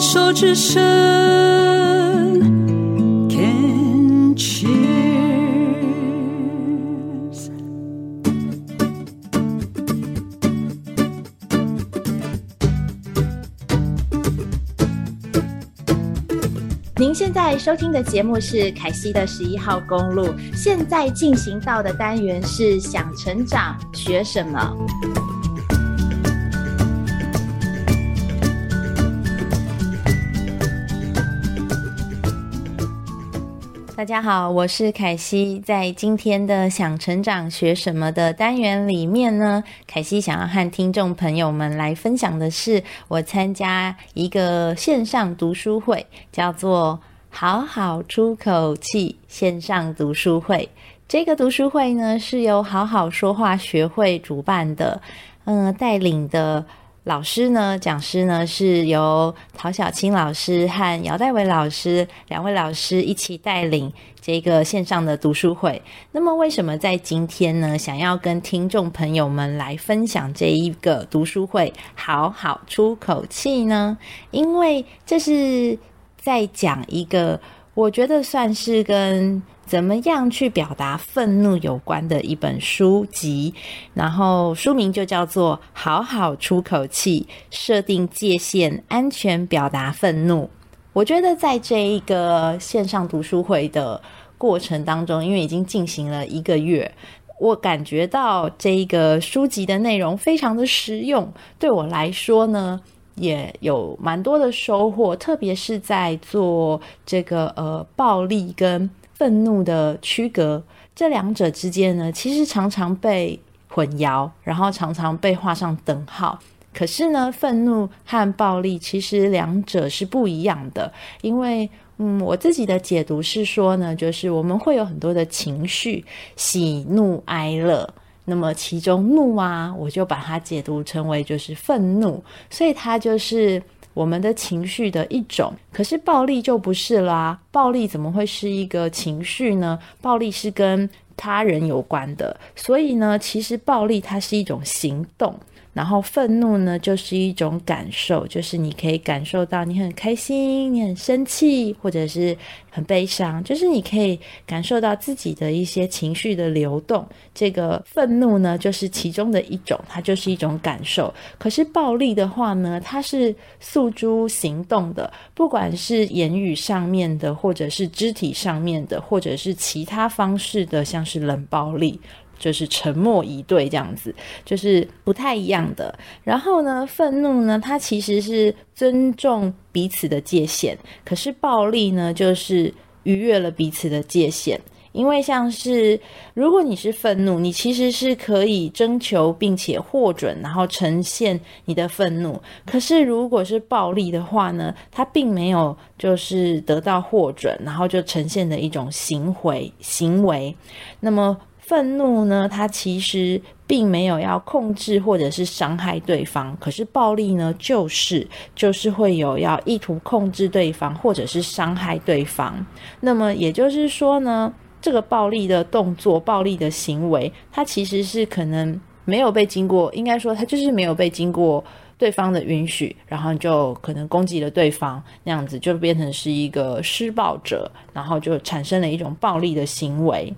手之声，Can cheers。您现在收听的节目是凯西的十一号公路，现在进行到的单元是想成长学什么？大家好，我是凯西。在今天的“想成长学什么”的单元里面呢，凯西想要和听众朋友们来分享的是，我参加一个线上读书会，叫做“好好出口气”线上读书会。这个读书会呢，是由好好说话学会主办的，嗯、带领的。老师呢，讲师呢，是由陶小青老师和姚代伟老师两位老师一起带领这个线上的读书会。那么，为什么在今天呢，想要跟听众朋友们来分享这一个读书会，好好出口气呢？因为这是在讲一个，我觉得算是跟。怎么样去表达愤怒有关的一本书籍，然后书名就叫做《好好出口气，设定界限，安全表达愤怒》。我觉得在这一个线上读书会的过程当中，因为已经进行了一个月，我感觉到这一个书籍的内容非常的实用，对我来说呢，也有蛮多的收获，特别是在做这个呃暴力跟。愤怒的区隔，这两者之间呢，其实常常被混淆，然后常常被画上等号。可是呢，愤怒和暴力其实两者是不一样的，因为，嗯，我自己的解读是说呢，就是我们会有很多的情绪，喜怒哀乐。那么其中怒啊，我就把它解读成为就是愤怒，所以它就是。我们的情绪的一种，可是暴力就不是啦。暴力怎么会是一个情绪呢？暴力是跟他人有关的，所以呢，其实暴力它是一种行动。然后愤怒呢，就是一种感受，就是你可以感受到你很开心，你很生气，或者是很悲伤，就是你可以感受到自己的一些情绪的流动。这个愤怒呢，就是其中的一种，它就是一种感受。可是暴力的话呢，它是诉诸行动的，不管是言语上面的，或者是肢体上面的，或者是其他方式的，像是冷暴力。就是沉默以对这样子，就是不太一样的。然后呢，愤怒呢，它其实是尊重彼此的界限，可是暴力呢，就是逾越了彼此的界限。因为像是如果你是愤怒，你其实是可以征求并且获准，然后呈现你的愤怒。可是如果是暴力的话呢，它并没有就是得到获准，然后就呈现的一种行为行为。那么。愤怒呢，它其实并没有要控制或者是伤害对方，可是暴力呢，就是就是会有要意图控制对方或者是伤害对方。那么也就是说呢，这个暴力的动作、暴力的行为，它其实是可能没有被经过，应该说它就是没有被经过对方的允许，然后就可能攻击了对方，那样子就变成是一个施暴者，然后就产生了一种暴力的行为。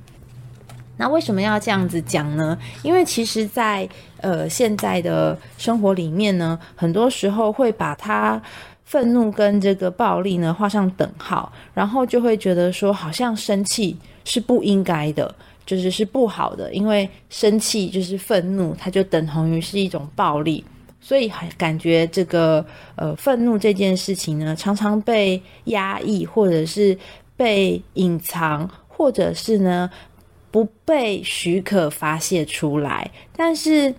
那为什么要这样子讲呢？因为其实在，呃现在的生活里面呢，很多时候会把他愤怒跟这个暴力呢画上等号，然后就会觉得说，好像生气是不应该的，就是是不好的，因为生气就是愤怒，它就等同于是一种暴力，所以还感觉这个呃愤怒这件事情呢，常常被压抑，或者是被隐藏，或者是呢。不被许可发泄出来，但是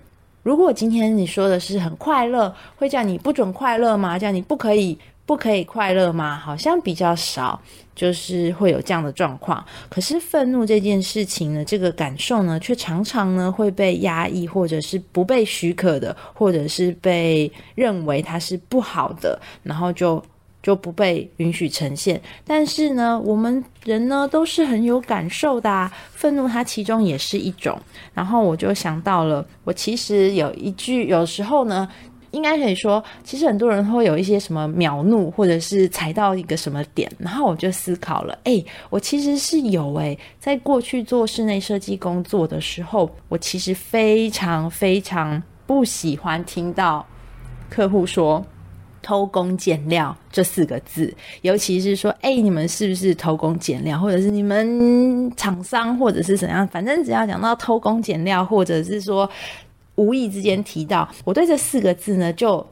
如果今天你说的是很快乐，会叫你不准快乐吗？叫你不可以不可以快乐吗？好像比较少，就是会有这样的状况。可是愤怒这件事情呢，这个感受呢，却常常呢会被压抑，或者是不被许可的，或者是被认为它是不好的，然后就。就不被允许呈现，但是呢，我们人呢都是很有感受的啊，愤怒它其中也是一种。然后我就想到了，我其实有一句，有时候呢，应该可以说，其实很多人会有一些什么秒怒，或者是踩到一个什么点，然后我就思考了，哎，我其实是有哎，在过去做室内设计工作的时候，我其实非常非常不喜欢听到客户说“偷工减料”这四个字，尤其是说，哎，你们是不是偷工减料，或者是你们厂商，或者是怎样，反正只要讲到偷工减料，或者是说。无意之间提到，我对这四个字呢，就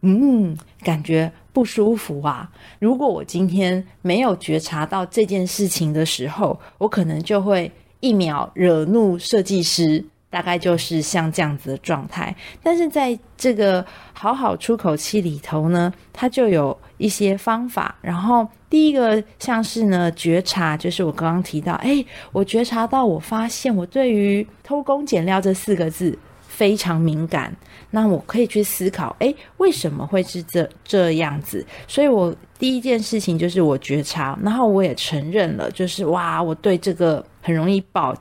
嗯，感觉不舒服啊。如果我今天没有觉察到这件事情的时候，我可能就会一秒惹怒设计师，大概就是像这样子的状态。但是在这个好好出口气里头呢，它就有一些方法。然后第一个像是呢，觉察，就是我刚刚提到，哎，我觉察到，我发现我对于偷工减料这四个字。非常敏感，那我可以去思考，诶，为什么会是这这样子？所以我第一件事情就是我觉察，然后我也承认了，就是哇，我对这个很容易爆。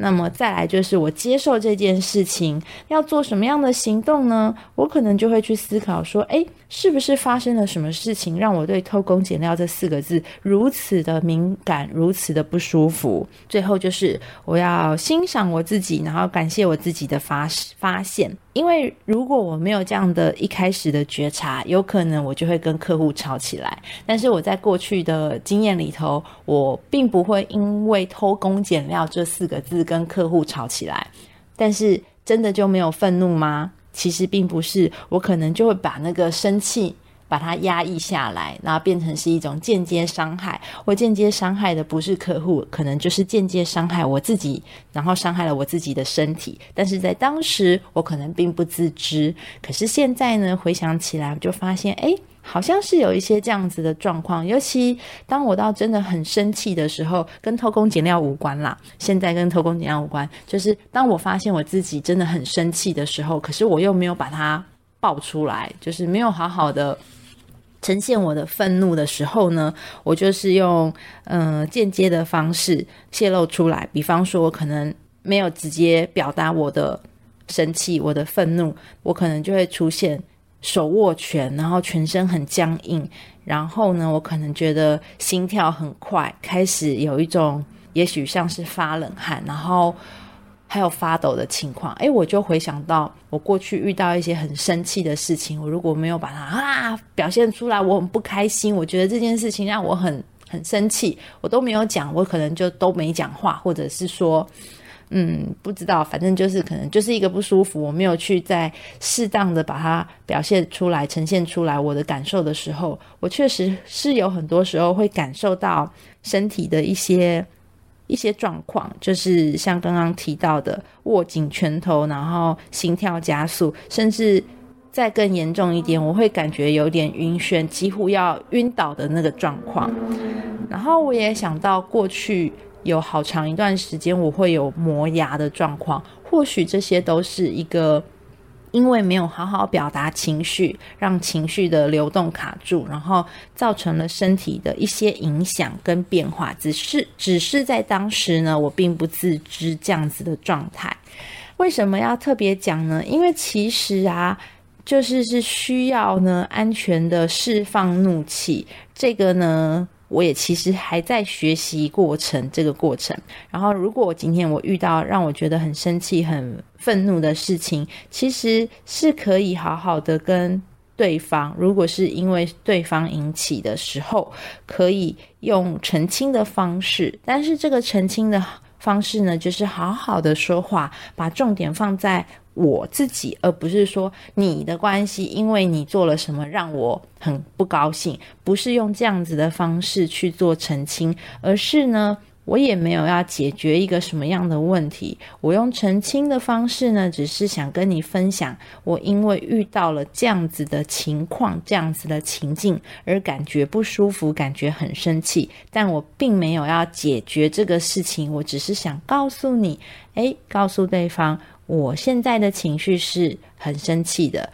那么再来就是我接受这件事情，要做什么样的行动呢？我可能就会去思考说，诶，是不是发生了什么事情，让我对“偷工减料”这四个字如此的敏感，如此的不舒服？最后就是我要欣赏我自己，然后感谢我自己的发发现。因为如果我没有这样的一开始的觉察，有可能我就会跟客户吵起来。但是我在过去的经验里头，我并不会因为偷工减料这四个字跟客户吵起来。但是真的就没有愤怒吗？其实并不是，我可能就会把那个生气。把它压抑下来，然后变成是一种间接伤害。我间接伤害的不是客户，可能就是间接伤害我自己，然后伤害了我自己的身体。但是在当时，我可能并不自知。可是现在呢，回想起来，我就发现，哎，好像是有一些这样子的状况。尤其当我到真的很生气的时候，跟偷工减料无关啦。现在跟偷工减料无关，就是当我发现我自己真的很生气的时候，可是我又没有把它爆出来，就是没有好好的。呈现我的愤怒的时候呢，我就是用嗯、间接的方式泄露出来。比方说，我可能没有直接表达我的生气、我的愤怒，我可能就会出现手握拳，然后全身很僵硬，然后呢，我可能觉得心跳很快，开始有一种也许像是发冷汗，然后。还有发抖的情况，诶，我就回想到我过去遇到一些很生气的事情，我如果没有把它啊表现出来，我很不开心，我觉得这件事情让我很很生气，我都没有讲，我可能就都没讲话，或者是说，嗯，不知道，反正就是可能就是一个不舒服，我没有去在适当的把它表现出来、呈现出来我的感受的时候，我确实是有很多时候会感受到身体的一些。一些状况，就是像刚刚提到的握紧拳头，然后心跳加速，甚至再更严重一点，我会感觉有点晕眩，几乎要晕倒的那个状况。然后我也想到过去有好长一段时间，我会有磨牙的状况，或许这些都是一个。因为没有好好表达情绪，让情绪的流动卡住，然后造成了身体的一些影响跟变化。只是，只是在当时呢，我并不自知这样子的状态。为什么要特别讲呢？因为其实啊，就是是需要呢，安全的释放怒气。这个呢。我也其实还在学习过程，这个过程。然后，如果今天我遇到让我觉得很生气、很愤怒的事情，其实是可以好好的跟对方，如果是因为对方引起的时候，可以用澄清的方式。但是这个澄清的方式呢，就是好好的说话，把重点放在。我自己，而不是说你的关系，因为你做了什么让我很不高兴，不是用这样子的方式去做澄清，而是呢，我也没有要解决一个什么样的问题，我用澄清的方式呢，只是想跟你分享，我因为遇到了这样子的情况，这样子的情境而感觉不舒服，感觉很生气，但我并没有要解决这个事情，我只是想告诉你，诶，告诉对方。我现在的情绪是很生气的，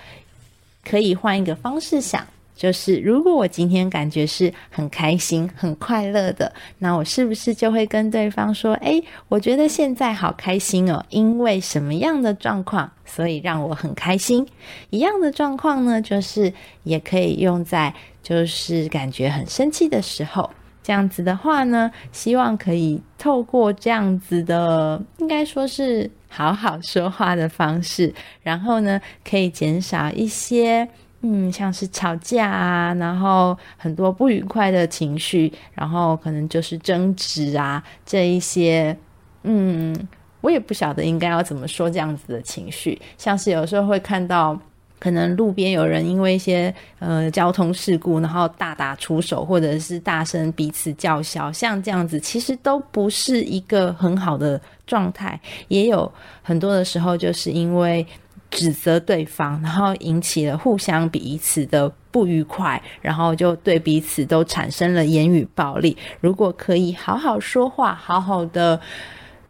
可以换一个方式想，就是如果我今天感觉是很开心、很快乐的，那我是不是就会跟对方说：“诶，我觉得现在好开心哦，因为什么样的状况，所以让我很开心。”一样的状况呢，就是也可以用在就是感觉很生气的时候。这样子的话呢，希望可以透过这样子的，应该说是好好说话的方式，然后呢，可以减少一些，嗯，像是吵架啊，然后很多不愉快的情绪，然后可能就是争执啊，这一些，嗯，我也不晓得应该要怎么说这样子的情绪，像是有时候会看到。可能路边有人因为一些呃交通事故，然后大打出手，或者是大声彼此叫嚣，像这样子，其实都不是一个很好的状态。也有很多的时候，就是因为指责对方，然后引起了互相彼此的不愉快，然后就对彼此都产生了言语暴力。如果可以好好说话，好好的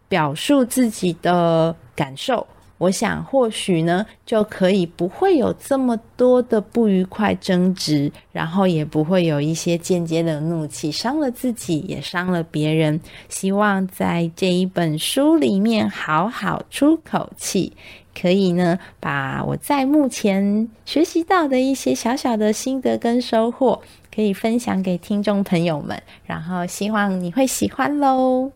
表述自己的感受。我想，或许呢，就可以不会有这么多的不愉快争执，然后也不会有一些间接的怒气，伤了自己，也伤了别人。希望在这一本书里面好好出口气，可以呢，把我在目前学习到的一些小小的心得跟收获，可以分享给听众朋友们，然后希望你会喜欢喽。